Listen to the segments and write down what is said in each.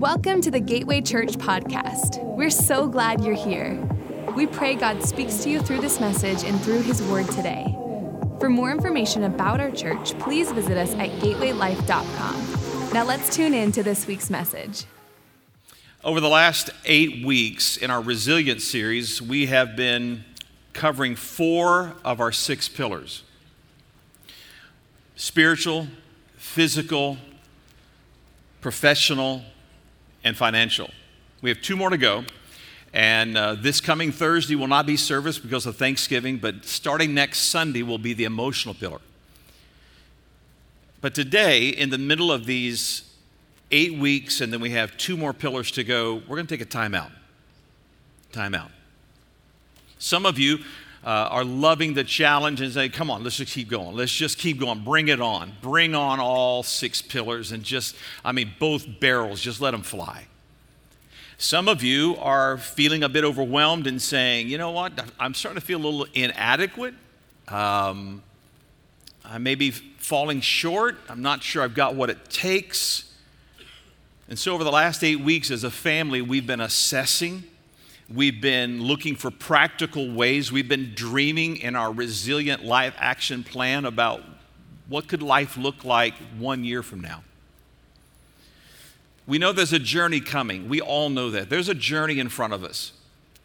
Welcome to the Gateway Church podcast. We're so glad you're here. We pray God speaks to you through this message and through His Word today. For more information about our church, please visit us at gatewaylife.com. Now let's tune in to this week's message. Over the last eight weeks in our resilience series, we have been covering four of our six pillars spiritual, physical, professional, and financial. We have two more to go. And uh, this coming Thursday will not be service because of Thanksgiving, but starting next Sunday will be the emotional pillar. But today, in the middle of these eight weeks, and then we have two more pillars to go, we're going to take a timeout. Timeout. Some of you uh, are loving the challenge and say, come on, let's just keep going. Let's just keep going. Bring it on. Bring on all six pillars and just, I mean, both barrels, just let them fly. Some of you are feeling a bit overwhelmed and saying, you know what, I'm starting to feel a little inadequate. Um, I may be falling short. I'm not sure I've got what it takes. And so, over the last eight weeks as a family, we've been assessing We've been looking for practical ways. We've been dreaming in our resilient life action plan about what could life look like one year from now. We know there's a journey coming. We all know that. There's a journey in front of us.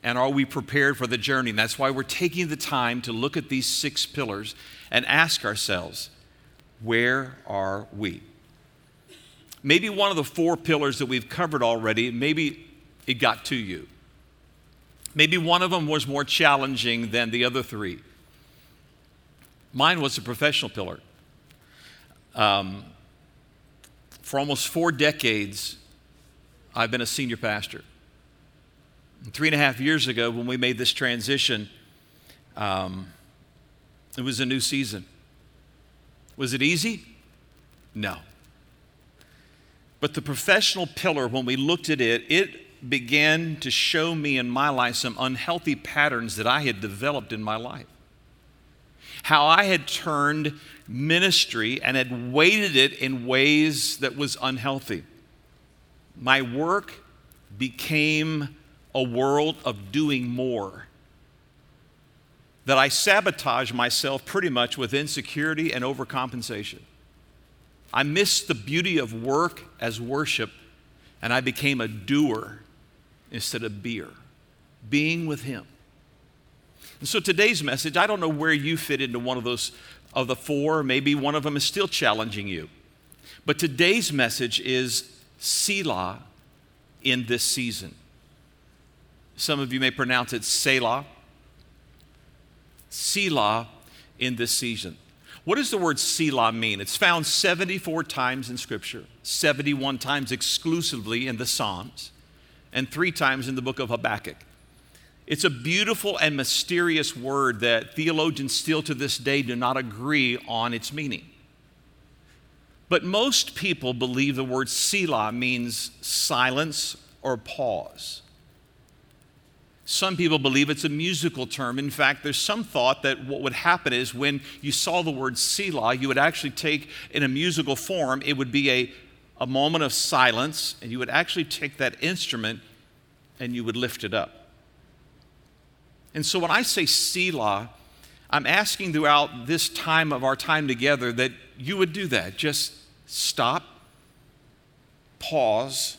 And are we prepared for the journey? And that's why we're taking the time to look at these six pillars and ask ourselves, where are we? Maybe one of the four pillars that we've covered already, maybe it got to you. Maybe one of them was more challenging than the other three. Mine was the professional pillar. Um, for almost four decades, I've been a senior pastor. And three and a half years ago, when we made this transition, um, it was a new season. Was it easy? No. But the professional pillar, when we looked at it, it began to show me in my life some unhealthy patterns that I had developed in my life. How I had turned ministry and had weighted it in ways that was unhealthy. My work became a world of doing more. That I sabotaged myself pretty much with insecurity and overcompensation. I missed the beauty of work as worship and I became a doer instead of beer, being with Him. And so today's message, I don't know where you fit into one of those of the four, maybe one of them is still challenging you. But today's message is Selah in this season. Some of you may pronounce it Selah. Selah in this season. What does the word Selah mean? It's found 74 times in Scripture, 71 times exclusively in the Psalms and three times in the book of Habakkuk. It's a beautiful and mysterious word that theologians still to this day do not agree on its meaning. But most people believe the word Selah means silence or pause. Some people believe it's a musical term. In fact, there's some thought that what would happen is when you saw the word Selah, you would actually take in a musical form, it would be a a moment of silence, and you would actually take that instrument and you would lift it up. And so when I say Selah, I'm asking throughout this time of our time together that you would do that. Just stop, pause,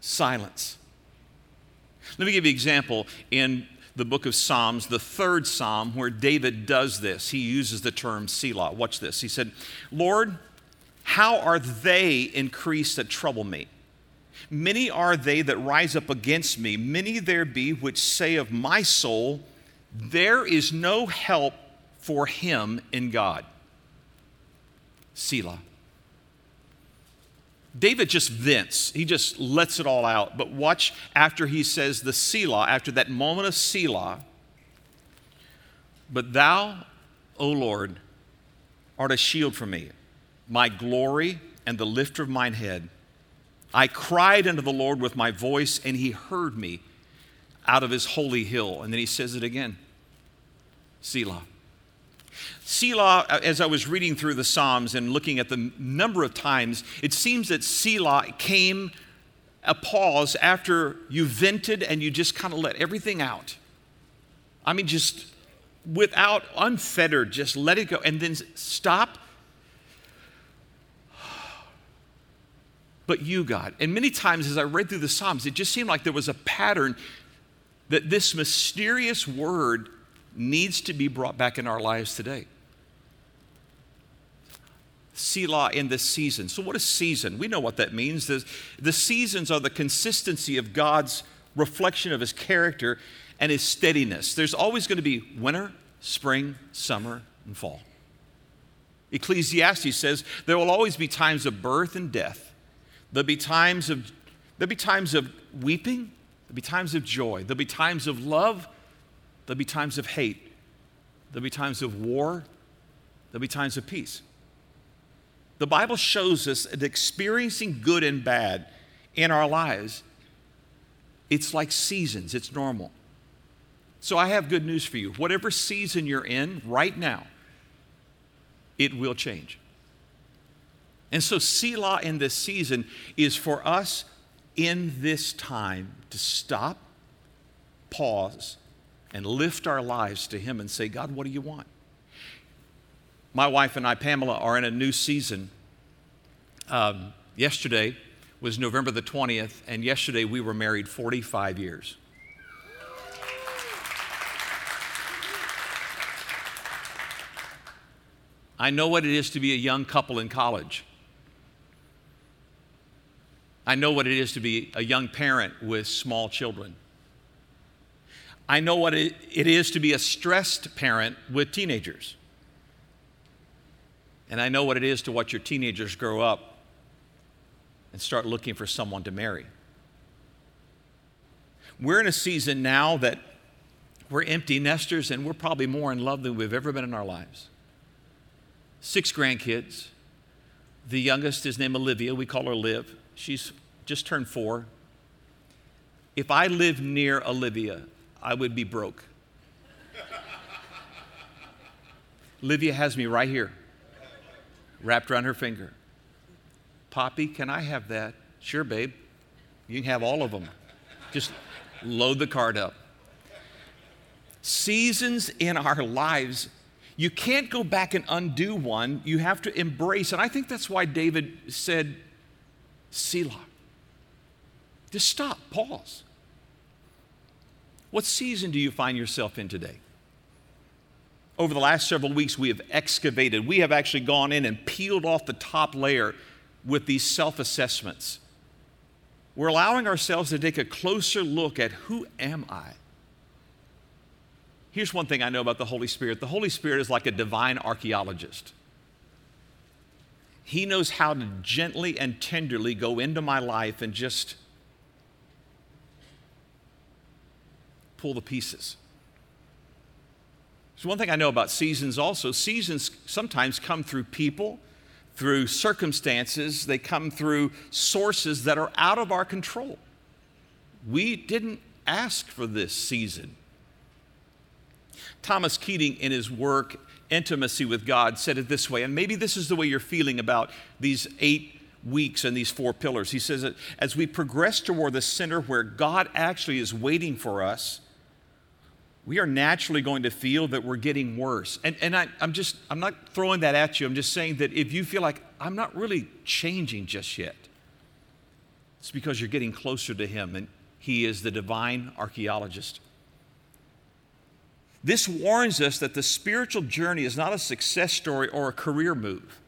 silence. Let me give you an example in the book of Psalms, the third psalm, where David does this. He uses the term Selah. Watch this. He said, Lord, how are they increased that trouble me? Many are they that rise up against me. Many there be which say of my soul, There is no help for him in God. Selah. David just vents, he just lets it all out. But watch after he says the Selah, after that moment of Selah. But thou, O Lord, art a shield for me my glory and the lifter of mine head. I cried unto the Lord with my voice, and he heard me out of his holy hill. And then he says it again Selah. Selah, uh, as I was reading through the Psalms and looking at the number of times, it seems that Selah came a pause after you vented and you just kind of let everything out. I mean, just without unfettered, just let it go and then stop. But you, God. And many times as I read through the Psalms, it just seemed like there was a pattern that this mysterious word needs to be brought back in our lives today. Selah in this season. So, what is season? We know what that means. The, the seasons are the consistency of God's reflection of his character and his steadiness. There's always going to be winter, spring, summer, and fall. Ecclesiastes says there will always be times of birth and death. There'll be times of, there'll be times of weeping, there'll be times of joy, there'll be times of love, there'll be times of hate, there'll be times of war, there'll be times of peace. The Bible shows us that experiencing good and bad in our lives, it's like seasons, it's normal. So I have good news for you. Whatever season you're in right now, it will change. And so, Selah in this season is for us in this time to stop, pause, and lift our lives to Him and say, God, what do you want? My wife and I, Pamela, are in a new season. Um, yesterday was November the 20th, and yesterday we were married 45 years. I know what it is to be a young couple in college. I know what it is to be a young parent with small children. I know what it is to be a stressed parent with teenagers. And I know what it is to watch your teenagers grow up and start looking for someone to marry. We're in a season now that we're empty nesters and we're probably more in love than we've ever been in our lives. Six grandkids. The youngest is named Olivia. We call her Liv. She's just turned four. If I lived near Olivia, I would be broke. Olivia has me right here wrapped around her finger. Poppy, can I have that? Sure, babe. You can have all of them. Just load the card up. Seasons in our lives, you can't go back and undo one. You have to embrace. And I think that's why David said, Selah. Just stop, pause. What season do you find yourself in today? Over the last several weeks, we have excavated. We have actually gone in and peeled off the top layer with these self assessments. We're allowing ourselves to take a closer look at who am I? Here's one thing I know about the Holy Spirit the Holy Spirit is like a divine archaeologist. He knows how to gently and tenderly go into my life and just pull the pieces. So, one thing I know about seasons also, seasons sometimes come through people, through circumstances, they come through sources that are out of our control. We didn't ask for this season. Thomas Keating, in his work, Intimacy with God, said it this way, and maybe this is the way you're feeling about these eight weeks and these four pillars. He says that as we progress toward the center where God actually is waiting for us, we are naturally going to feel that we're getting worse. And, and I, I'm just, I'm not throwing that at you. I'm just saying that if you feel like I'm not really changing just yet, it's because you're getting closer to Him, and He is the divine archaeologist. This warns us that the spiritual journey is not a success story or a career move.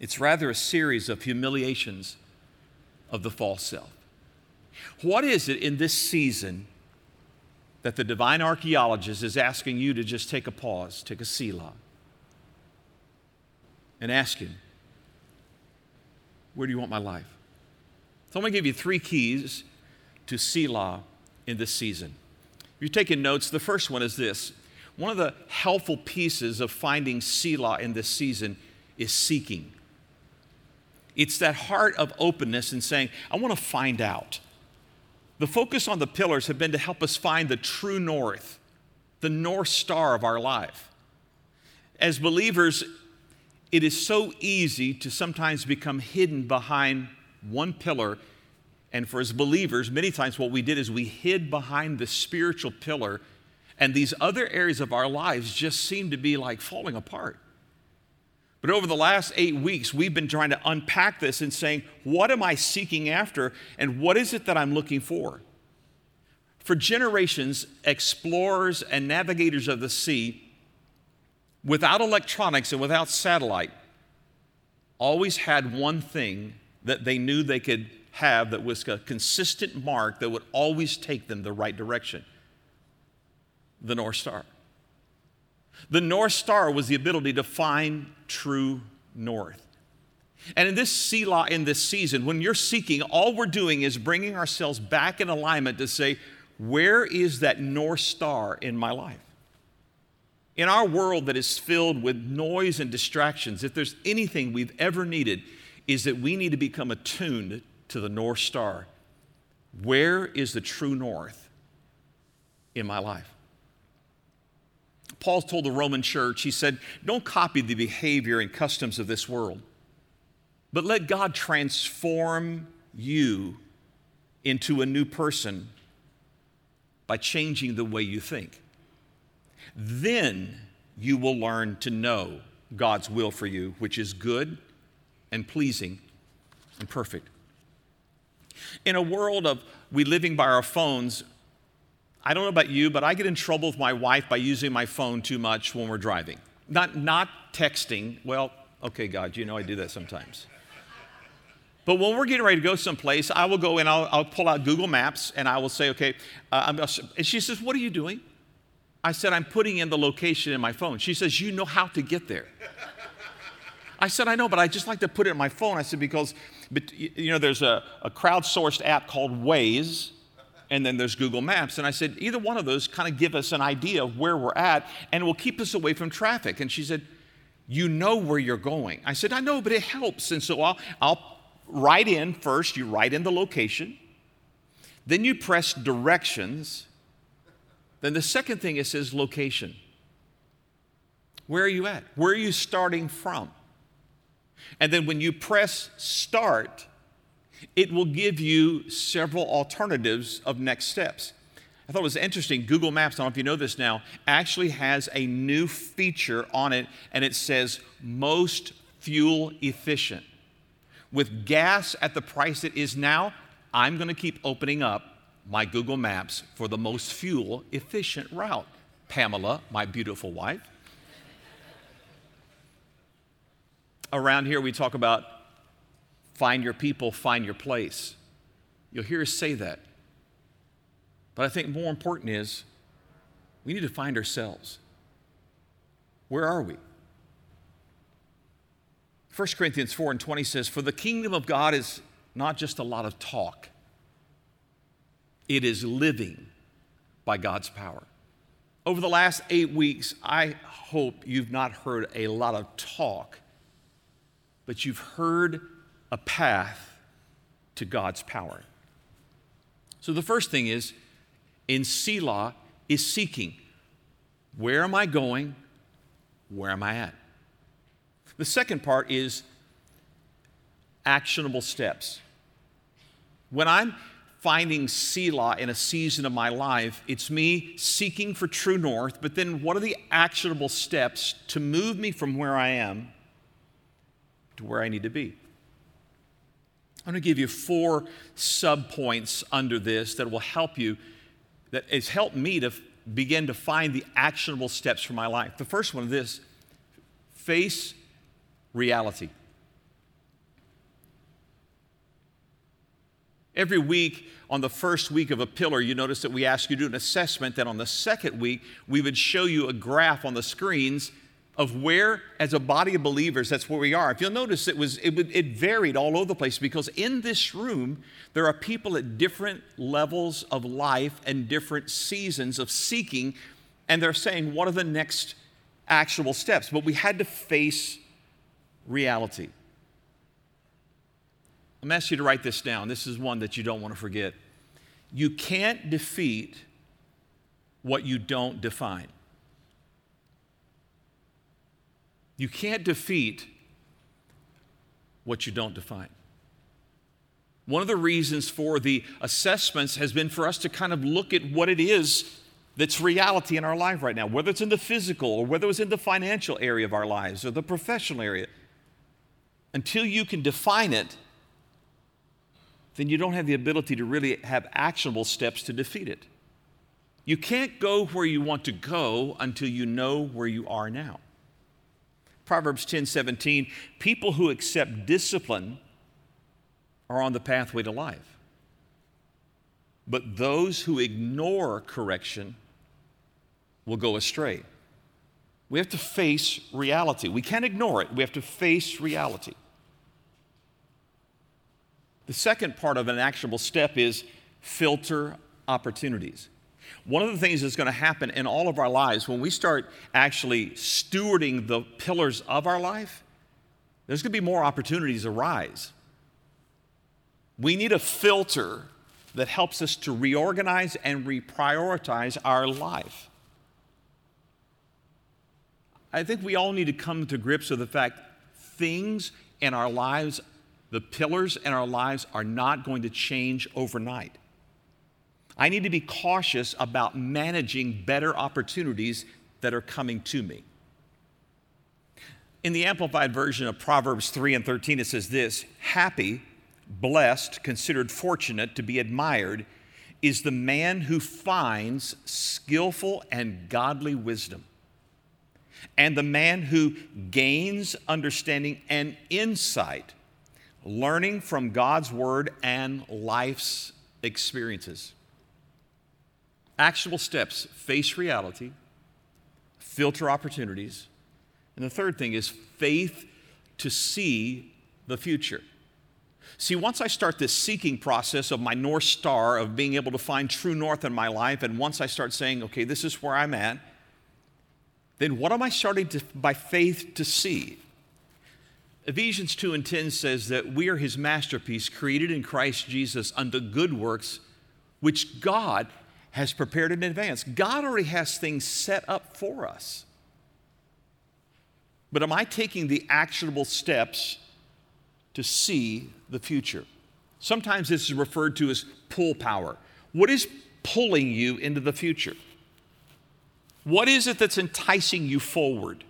It's rather a series of humiliations of the false self. What is it in this season that the divine archaeologist is asking you to just take a pause, take a Selah, and ask him, Where do you want my life? So I'm going to give you three keys to Selah in this season. If you're taking notes, the first one is this. One of the helpful pieces of finding Selah in this season is seeking. It's that heart of openness and saying, I want to find out. The focus on the pillars have been to help us find the true north, the north star of our life. As believers, it is so easy to sometimes become hidden behind one pillar And for as believers, many times what we did is we hid behind the spiritual pillar, and these other areas of our lives just seemed to be like falling apart. But over the last eight weeks, we've been trying to unpack this and saying, what am I seeking after, and what is it that I'm looking for? For generations, explorers and navigators of the sea, without electronics and without satellite, always had one thing that they knew they could have that was a consistent mark that would always take them the right direction the North Star. The North Star was the ability to find true north. And in this Selah, in this season, when you're seeking, all we're doing is bringing ourselves back in alignment to say, where is that North Star in my life? In our world that is filled with noise and distractions, if there's anything we've ever needed, is that we need to become attuned to the North Star. Where is the true north in my life? Paul told the Roman church, he said, Don't copy the behavior and customs of this world, but let God transform you into a new person by changing the way you think. Then you will learn to know God's will for you, which is good and pleasing and perfect. In a world of we living by our phones, I don't know about you, but I get in trouble with my wife by using my phone too much when we're driving. Not, not texting. Well, okay, God, you know I do that sometimes. But when we're getting ready to go someplace, I will go and I'll, I'll pull out Google Maps and I will say, okay, uh, and she says, What are you doing? I said, I'm putting in the location in my phone. She says, You know how to get there. I said, I know, but I just like to put it in my phone. I said, Because, but, you know, there's a, a crowdsourced app called Waze and then there's Google Maps. And I said, either one of those kind of give us an idea of where we're at and will keep us away from traffic. And she said, You know where you're going. I said, I know, but it helps. And so I'll, I'll write in first, you write in the location, then you press directions. Then the second thing it says location. Where are you at? Where are you starting from? And then when you press start, it will give you several alternatives of next steps. I thought it was interesting. Google Maps, I don't know if you know this now, actually has a new feature on it, and it says most fuel efficient. With gas at the price it is now, I'm going to keep opening up my Google Maps for the most fuel efficient route. Pamela, my beautiful wife. Around here, we talk about Find your people, find your place. You'll hear us say that. But I think more important is we need to find ourselves. Where are we? 1 Corinthians 4 and 20 says, For the kingdom of God is not just a lot of talk, it is living by God's power. Over the last eight weeks, I hope you've not heard a lot of talk, but you've heard a path to God's power. So the first thing is in Selah is seeking. Where am I going? Where am I at? The second part is actionable steps. When I'm finding Selah in a season of my life, it's me seeking for true north, but then what are the actionable steps to move me from where I am to where I need to be? I'm going to give you four subpoints under this that will help you, that has helped me to begin to find the actionable steps for my life. The first one is this face reality. Every week, on the first week of a pillar, you notice that we ask you to do an assessment. Then on the second week, we would show you a graph on the screens of where, as a body of believers, that's where we are. If you'll notice, it, was, it, it varied all over the place because in this room, there are people at different levels of life and different seasons of seeking, and they're saying, What are the next actual steps? But we had to face reality. I'm asking you to write this down. This is one that you don't want to forget. You can't defeat what you don't define. You can't defeat what you don't define. One of the reasons for the assessments has been for us to kind of look at what it is that's reality in our life right now, whether it's in the physical or whether it's in the financial area of our lives or the professional area. Until you can define it, then you don't have the ability to really have actionable steps to defeat it. You can't go where you want to go until you know where you are now. Proverbs 10 17, people who accept discipline are on the pathway to life. But those who ignore correction will go astray. We have to face reality. We can't ignore it. We have to face reality. The second part of an actionable step is filter opportunities. One of the things that's going to happen in all of our lives when we start actually stewarding the pillars of our life, there's going to be more opportunities arise. We need a filter that helps us to reorganize and reprioritize our life. I think we all need to come to grips with the fact things in our lives, the pillars in our lives, are not going to change overnight. I need to be cautious about managing better opportunities that are coming to me. In the Amplified version of Proverbs 3 and 13, it says this Happy, blessed, considered fortunate, to be admired, is the man who finds skillful and godly wisdom, and the man who gains understanding and insight, learning from God's word and life's experiences. Actionable steps face reality, filter opportunities. And the third thing is faith to see the future. See, once I start this seeking process of my North Star, of being able to find true north in my life, and once I start saying, okay, this is where I'm at, then what am I starting to, by faith to see? Ephesians 2 and 10 says that we are his masterpiece, created in Christ Jesus unto good works, which God has prepared in advance. God already has things set up for us. But am I taking the actionable steps to see the future? Sometimes this is referred to as pull power. What is pulling you into the future? What is it that's enticing you forward?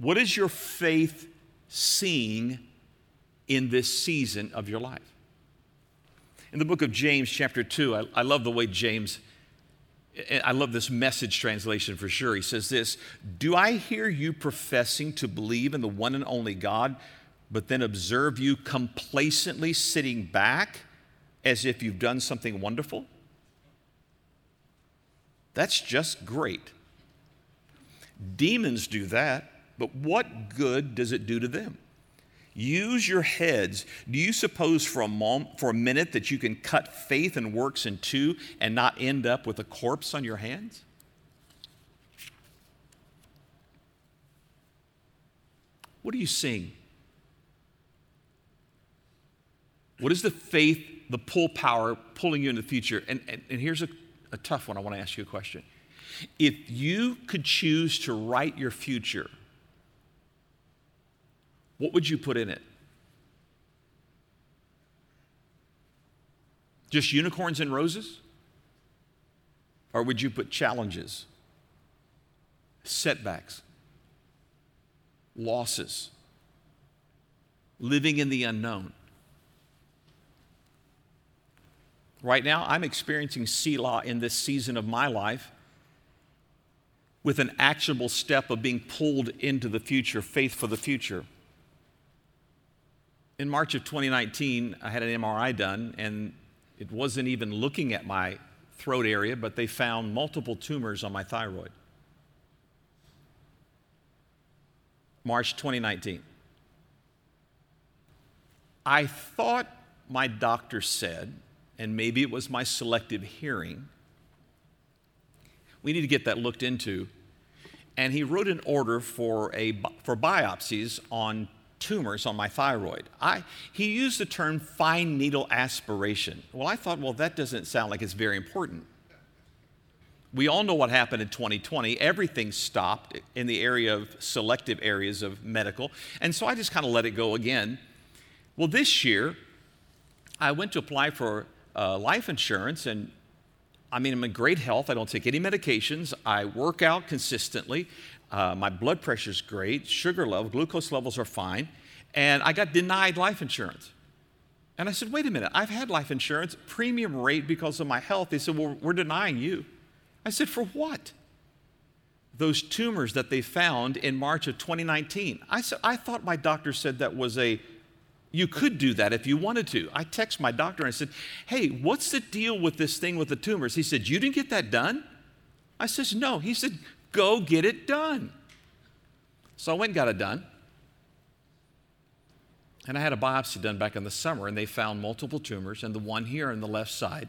What is your faith seeing in this season of your life? In the book of James, chapter 2, I, I love the way James, eh, I love this message translation for sure. He says this Do I hear you professing to believe in the one and only God, but then observe you complacently sitting back as if you've done something wonderful? That's just great. Demons do that, but what good does it do to them? Use your heads. Do you suppose for a, moment, for a minute that you can cut faith and works in two and not end up with a corpse on your hands? What are you seeing? What is the faith, the pull power pulling you into the future? And, and, and here's a, a tough one. I want to ask you a question. If you could choose to write your future, what would you put in it? Just unicorns and roses? Or would you put challenges, setbacks, losses, living in the unknown? Right now, I'm experiencing Selah in this season of my life with an actionable step of being pulled into the future, faith for the future in March of 2019, I had an MRI done, and it wasn't even looking at my throat area, but they found multiple tumors on my thyroid. March 2019. I thought my doctor said, and maybe it was my selective hearing, we need to get that looked into. And he wrote an order for, a, for biopsies on tumors on my thyroid. I, he used the term fine needle aspiration. Well, I thought, well, that doesn't sound like it's very important. We all know what happened in 2020. Everything stopped in the area of selective areas of medical. And so I just kind of let it go again. Well, this year, I went to apply for uh, life insurance, and I mean, I'm in great health. I don't take any medications. I work out consistently. Uh, my blood pressure is great. Sugar level, glucose levels are fine. And I got denied life insurance. And I said, wait a minute, I've had life insurance, premium rate because of my health. They said, well, we're denying you. I said, for what? Those tumors that they found in March of 2019. I said, I thought my doctor said that was a you could do that if you wanted to. I text my doctor and I said, Hey, what's the deal with this thing with the tumors? He said, You didn't get that done? I says, No. He said, Go get it done. So I went and got it done. And I had a biopsy done back in the summer, and they found multiple tumors, and the one here on the left side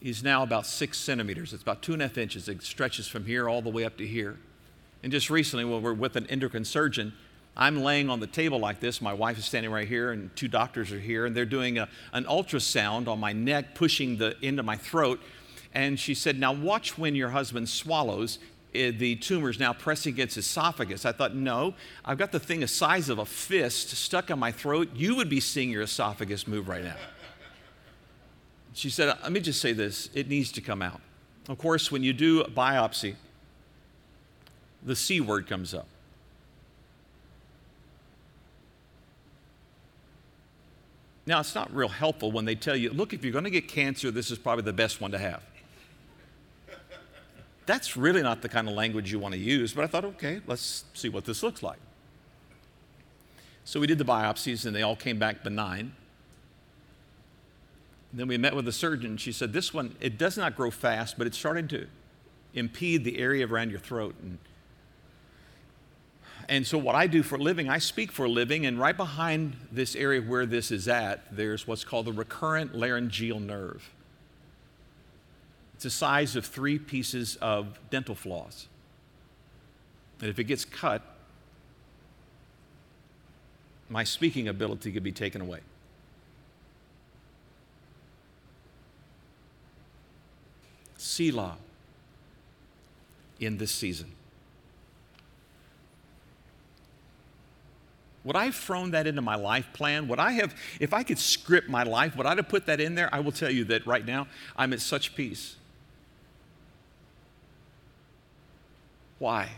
is now about six centimeters. It's about two and a half inches. It stretches from here all the way up to here. And just recently, when we're with an endocrine surgeon, I'm laying on the table like this. My wife is standing right here, and two doctors are here, and they're doing a, an ultrasound on my neck, pushing the into my throat. And she said, Now watch when your husband swallows. Eh, the tumor is now pressing against his esophagus. I thought, no, I've got the thing the size of a fist stuck in my throat. You would be seeing your esophagus move right now. She said, Let me just say this it needs to come out. Of course, when you do a biopsy, the C word comes up. Now, it's not real helpful when they tell you, look, if you're going to get cancer, this is probably the best one to have. That's really not the kind of language you want to use, but I thought, okay, let's see what this looks like. So we did the biopsies, and they all came back benign. And then we met with the surgeon. She said, This one, it does not grow fast, but it's starting to impede the area around your throat. And and so, what I do for a living, I speak for a living, and right behind this area where this is at, there's what's called the recurrent laryngeal nerve. It's the size of three pieces of dental floss. And if it gets cut, my speaking ability could be taken away. Selah in this season. Would I have thrown that into my life plan? Would I have, if I could script my life, would I have put that in there? I will tell you that right now I'm at such peace. Why?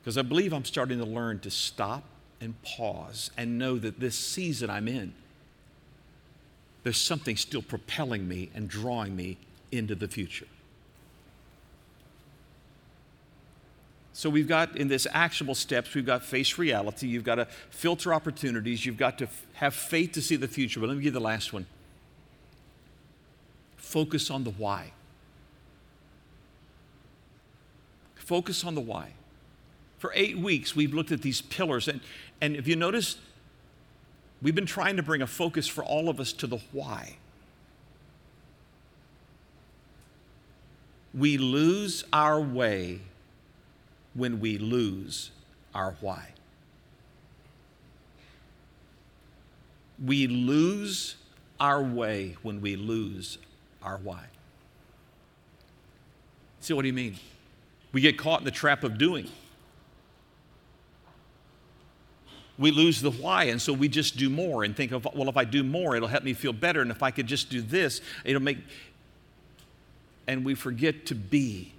Because I believe I'm starting to learn to stop and pause and know that this season I'm in, there's something still propelling me and drawing me into the future. So we've got in this actionable steps, we've got face reality, you've got to filter opportunities, you've got to f- have faith to see the future. But let me give you the last one. Focus on the why. Focus on the why. For eight weeks, we've looked at these pillars, and, and if you notice, we've been trying to bring a focus for all of us to the why. We lose our way when we lose our why. We lose our way when we lose our why. See what do you mean? We get caught in the trap of doing. We lose the why, and so we just do more and think of, well, if I do more, it'll help me feel better, and if I could just do this, it'll make. And we forget to be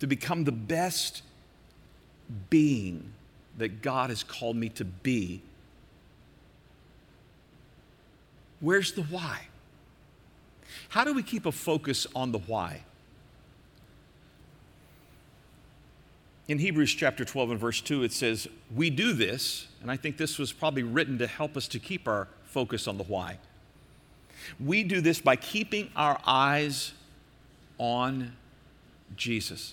to become the best being that God has called me to be. Where's the why? How do we keep a focus on the why? In Hebrews chapter 12 and verse 2, it says, We do this, and I think this was probably written to help us to keep our focus on the why. We do this by keeping our eyes on Jesus.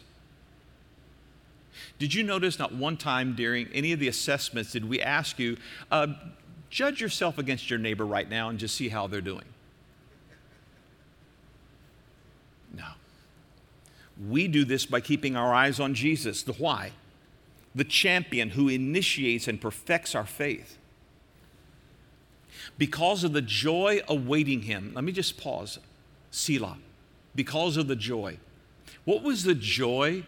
Did you notice not one time during any of the assessments did we ask you, uh, judge yourself against your neighbor right now and just see how they're doing? We do this by keeping our eyes on Jesus, the why, the champion who initiates and perfects our faith. Because of the joy awaiting him, let me just pause. Selah. Because of the joy. What was the joy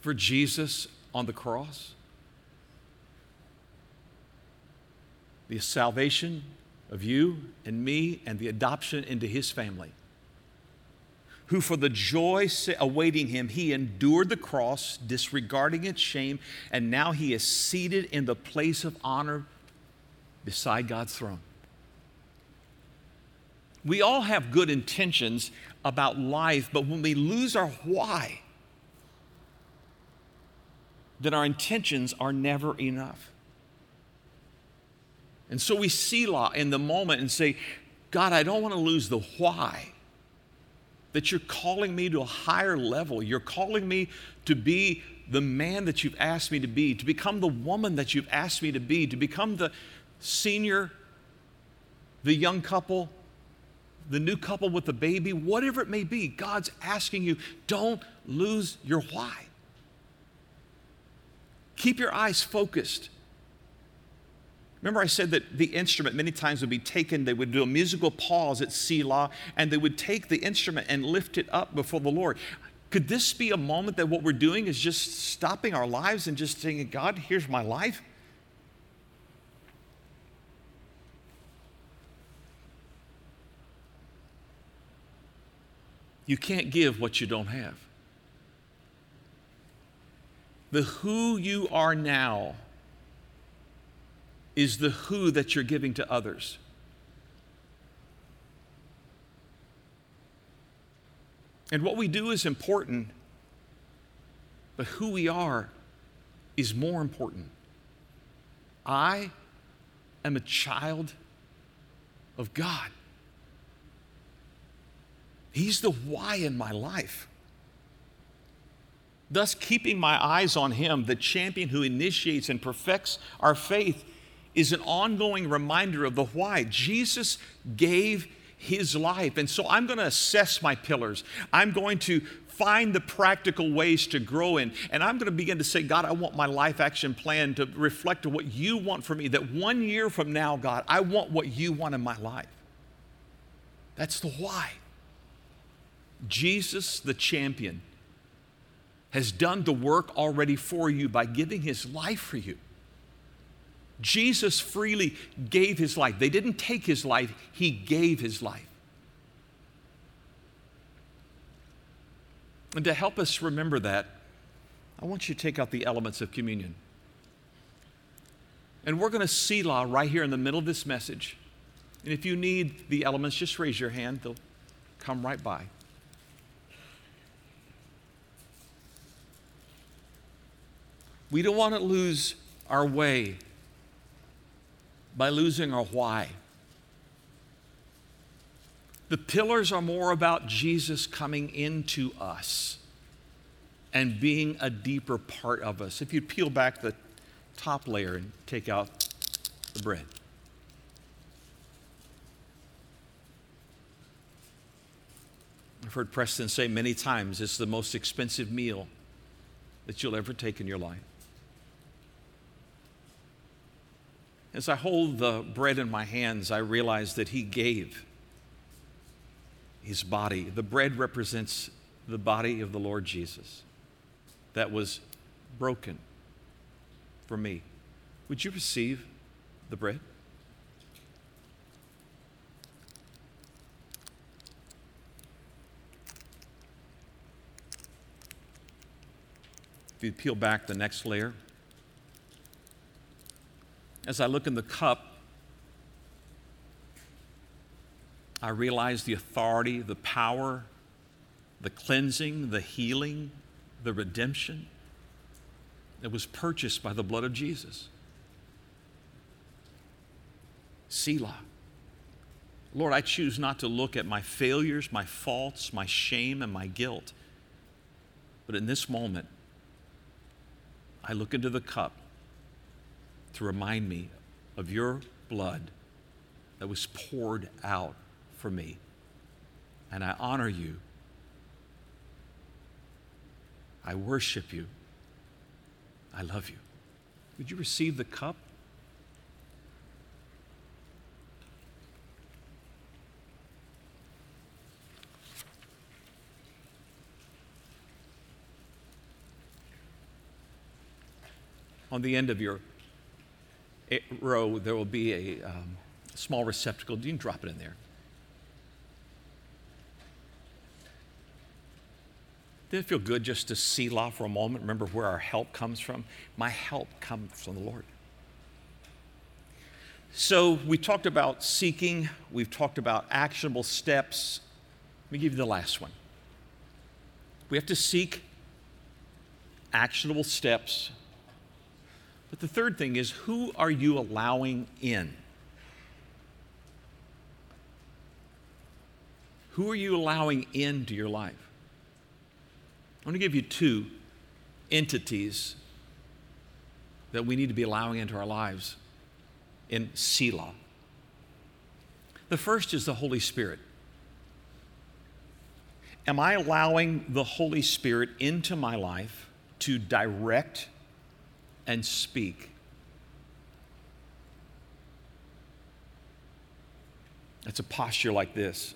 for Jesus on the cross? the salvation of you and me and the adoption into his family. Who, for the joy awaiting him, he endured the cross, disregarding its shame, and now he is seated in the place of honor beside God's throne. We all have good intentions about life, but when we lose our why, then our intentions are never enough. And so we see Selah in the moment and say, God, I don't want to lose the why. That you're calling me to a higher level. You're calling me to be the man that you've asked me to be, to become the woman that you've asked me to be, to become the senior, the young couple, the new couple with the baby, whatever it may be. God's asking you, don't lose your why. Keep your eyes focused. Remember, I said that the instrument many times would be taken, they would do a musical pause at Selah, and they would take the instrument and lift it up before the Lord. Could this be a moment that what we're doing is just stopping our lives and just saying, God, here's my life? You can't give what you don't have. The who you are now is the who that you're giving to others. And what we do is important, but who we are is more important. I am a child of God. He's the why in my life. Thus, keeping my eyes on Him, the champion who initiates and perfects our faith, is an ongoing reminder of the why. Jesus gave his life. And so I'm going to assess my pillars. I'm going to find the practical ways to grow in. And I'm going to begin to say, God, I want my life action plan to reflect what you want for me. That one year from now, God, I want what you want in my life. That's the why. Jesus, the champion, has done the work already for you by giving his life for you. Jesus freely gave his life. They didn't take his life, he gave his life. And to help us remember that, I want you to take out the elements of communion. And we're going to see Selah right here in the middle of this message. And if you need the elements, just raise your hand, they'll come right by. We don't want to lose our way by losing our why. The pillars are more about Jesus coming into us and being a deeper part of us. If you peel back the top layer and take out the bread. I've heard Preston say many times it's the most expensive meal that you'll ever take in your life. As I hold the bread in my hands, I realize that He gave His body. The bread represents the body of the Lord Jesus that was broken for me. Would you receive the bread? If you peel back the next layer, as I look in the cup, I realize the authority, the power, the cleansing, the healing, the redemption that was purchased by the blood of Jesus. Selah. Lord, I choose not to look at my failures, my faults, my shame, and my guilt. But in this moment, I look into the cup to remind me of your blood that was poured out for me. And I honor you. I worship you. I love you. Would you receive the cup? On the end of your row, there will be a um, small receptacle. You can drop it in there. Did it feel good just to Selah for a moment? Remember where our help comes from? My help comes from the Lord. So we talked about seeking, we've talked about actionable steps. Let me give you the last one. We have to seek actionable steps. But the third thing is who are you allowing in? Who are you allowing into your life? I want to give you two entities that we need to be allowing into our lives in Selah. The first is the Holy Spirit. Am I allowing the Holy Spirit into my life to direct and speak? That's a posture like this.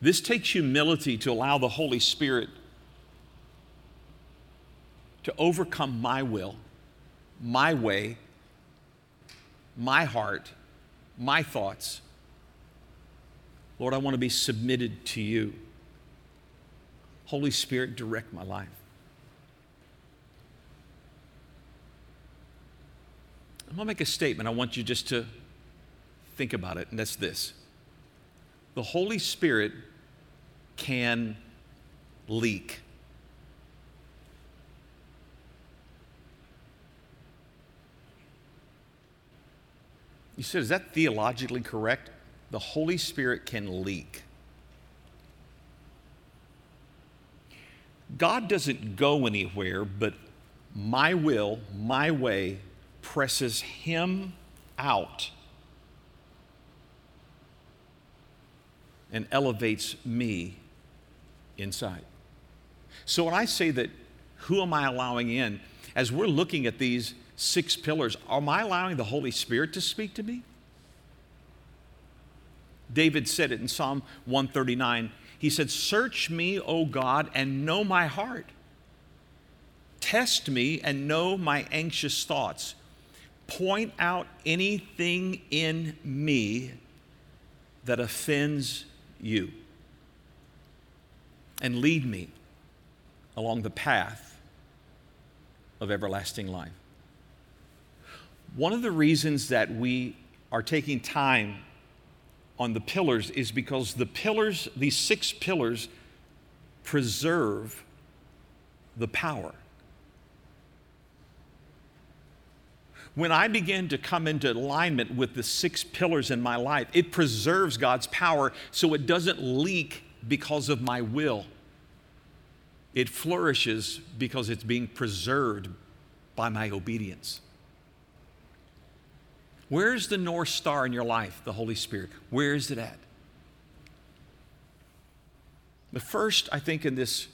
This takes humility to allow the Holy Spirit to overcome my will, my way, my heart, my thoughts. Lord, I want to be submitted to you. Holy Spirit, direct my life. I'm going to make a statement. I want you just to think about it, and that's this the Holy Spirit can leak. You said, is that theologically correct? The Holy Spirit can leak. God doesn't go anywhere, but my will, my way, presses him out and elevates me inside. So when I say that, who am I allowing in? As we're looking at these six pillars, am I allowing the Holy Spirit to speak to me? David said it in Psalm 139. He said, Search me, O God, and know my heart. Test me and know my anxious thoughts. Point out anything in me that offends you. And lead me along the path of everlasting life. One of the reasons that we are taking time on the pillars is because the pillars, these six pillars, preserve the power. When I begin to come into alignment with the six pillars in my life, it preserves God's power so it doesn't leak because of my will. It flourishes because it's being preserved by my obedience. Where's the North Star in your life, the Holy Spirit? Where is it at? The first, I think, in this,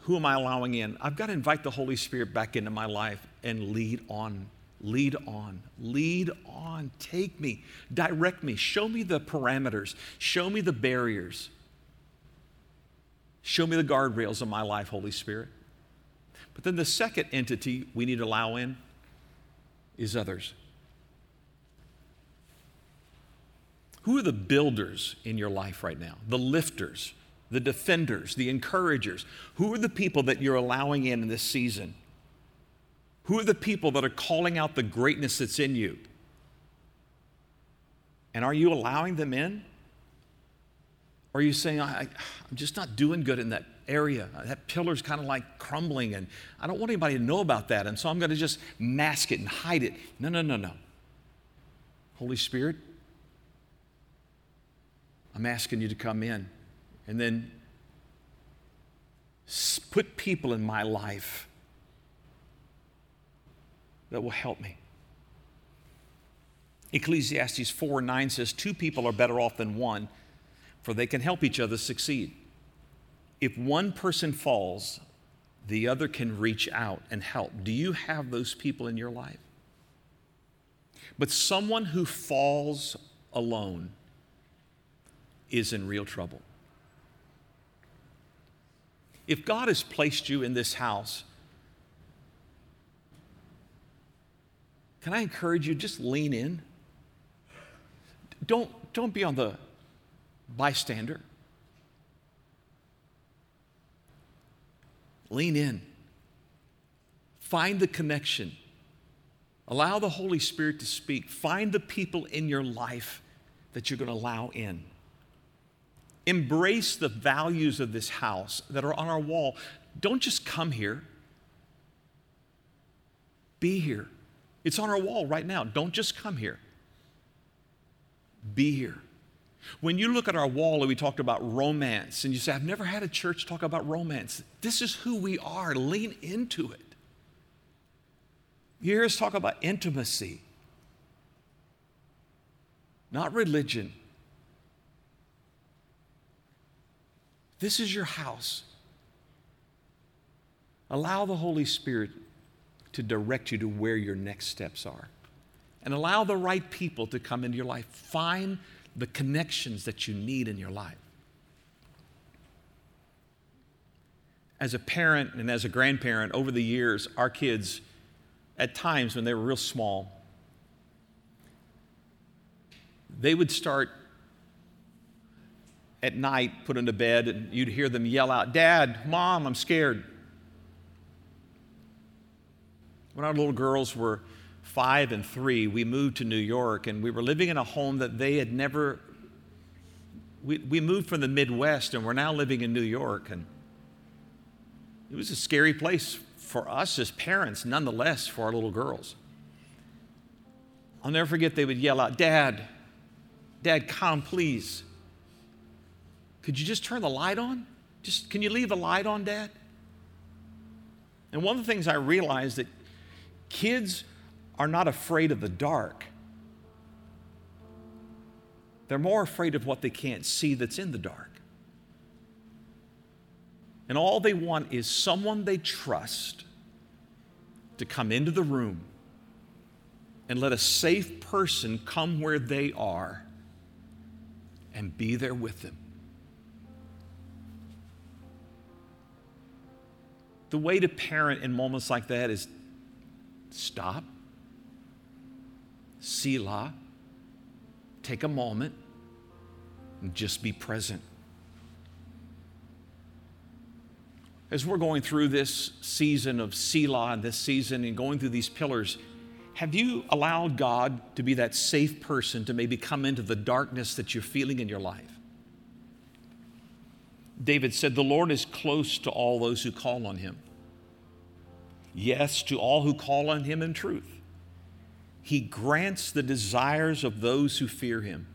who am I allowing in? I've got to invite the Holy Spirit back into my life and lead on, lead on, lead on. Take me, direct me, show me the parameters, show me the barriers, show me the guardrails of my life, Holy Spirit. But then the second entity we need to allow in is others. Who are the builders in your life right now? The lifters, the defenders, the encouragers. Who are the people that you're allowing in in this season? Who are the people that are calling out the greatness that's in you? And are you allowing them in? Or are you saying, I, am just not doing good in that area? That pillar's kind of like crumbling, and I don't want anybody to know about that, and so I'm going to just mask it and hide it. No, no, no, no. Holy Spirit, I'm asking you to come in and then put people in my life that will help me. Ecclesiastes 4 9 says, Two people are better off than one, for they can help each other succeed. If one person falls, the other can reach out and help. Do you have those people in your life? But someone who falls alone is in real trouble. If God has placed you in this house, can I encourage you just lean in? Don't, don't be on the bystander. Lean in. Find the connection. Allow the Holy Spirit to speak. Find the people in your life that you're going to allow in. Embrace the values of this house that are on our wall. Don't just come here, be here. It's on our wall right now. Don't just come here, be here. When you look at our wall and we talked about romance, and you say, I've never had a church talk about romance, this is who we are. Lean into it. You hear us talk about intimacy, not religion. This is your house. Allow the Holy Spirit to direct you to where your next steps are. And allow the right people to come into your life. Find the connections that you need in your life. As a parent and as a grandparent, over the years, our kids, at times when they were real small, they would start at night, put into bed, and you'd hear them yell out, Dad, Mom, I'm scared. When our little girls were five and three, we moved to New York and we were living in a home that they had never. We, we moved from the Midwest and we're now living in New York. And it was a scary place for us as parents, nonetheless, for our little girls. I'll never forget they would yell out, Dad, Dad, come, please. Could you just turn the light on? Just can you leave the light on, Dad? And one of the things I realized that kids are not afraid of the dark. They're more afraid of what they can't see that's in the dark. And all they want is someone they trust to come into the room and let a safe person come where they are and be there with them. The way to parent in moments like that is stop Selah, take a moment and just be present. As we're going through this season of Selah and this season and going through these pillars, have you allowed God to be that safe person to maybe come into the darkness that you're feeling in your life? David said, The Lord is close to all those who call on him. Yes, to all who call on him in truth. He grants the desires of those who fear him.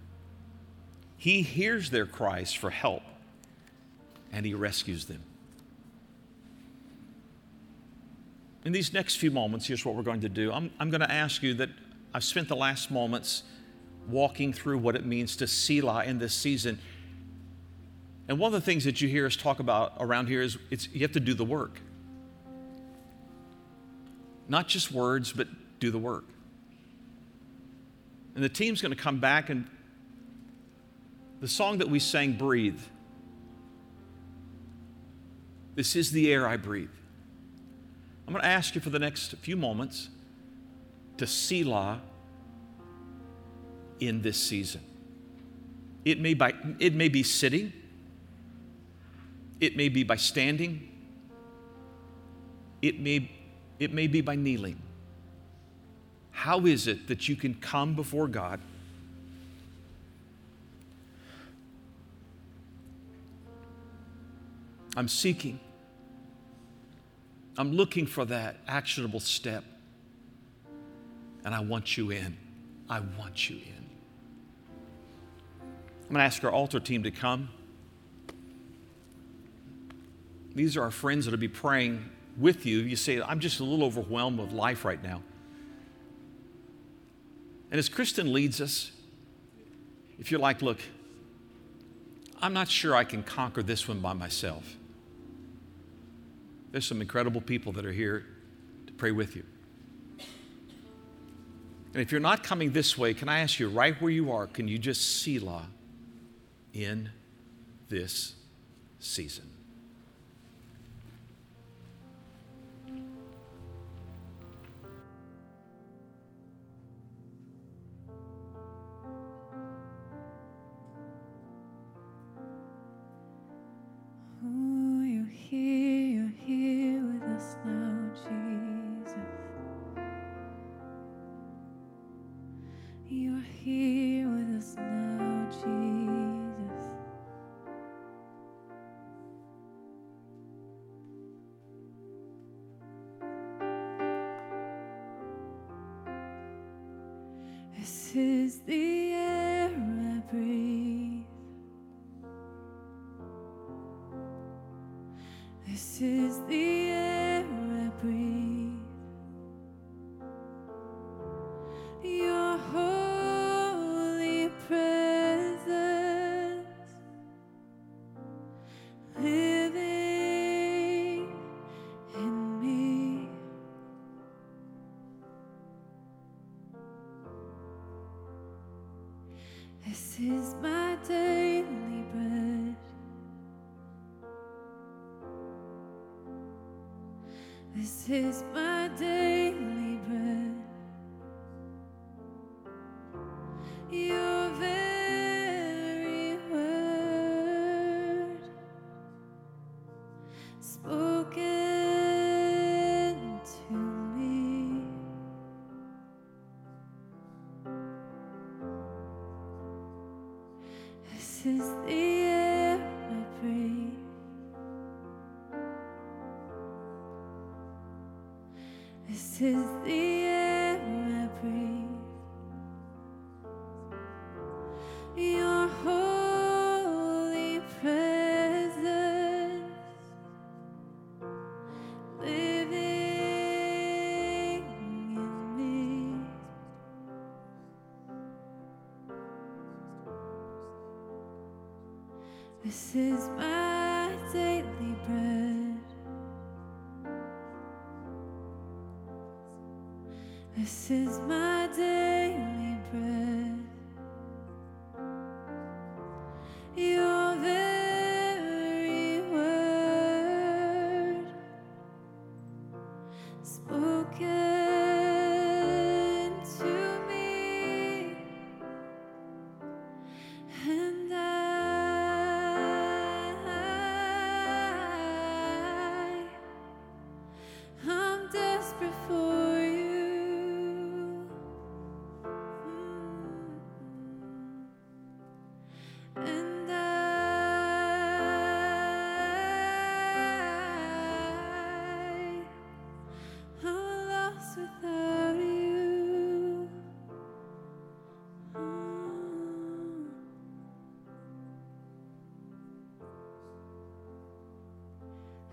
He hears their cries for help and he rescues them. In these next few moments, here's what we're going to do. I'm, I'm going to ask you that I've spent the last moments walking through what it means to Selah in this season. And one of the things that you hear us talk about around here is it's, you have to do the work. Not just words, but do the work. And the team's going to come back and the song that we sang, Breathe. This is the air I breathe. I'm going to ask you for the next few moments to see Selah in this season. It may, by, it may be sitting, it may be by standing, it may, it may be by kneeling. How is it that you can come before God? I'm seeking. I'm looking for that actionable step. And I want you in. I want you in. I'm going to ask our altar team to come. These are our friends that will be praying with you. You say, I'm just a little overwhelmed with life right now. And as Kristen leads us, if you're like, look, I'm not sure I can conquer this one by myself. There's some incredible people that are here to pray with you. And if you're not coming this way, can I ask you, right where you are, can you just see Selah in this season? Is my daily bread. Your very word spoken to me. This is the Is the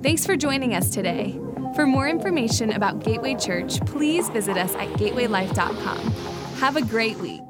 Thanks for joining us today. For more information about Gateway Church, please visit us at gatewaylife.com. Have a great week.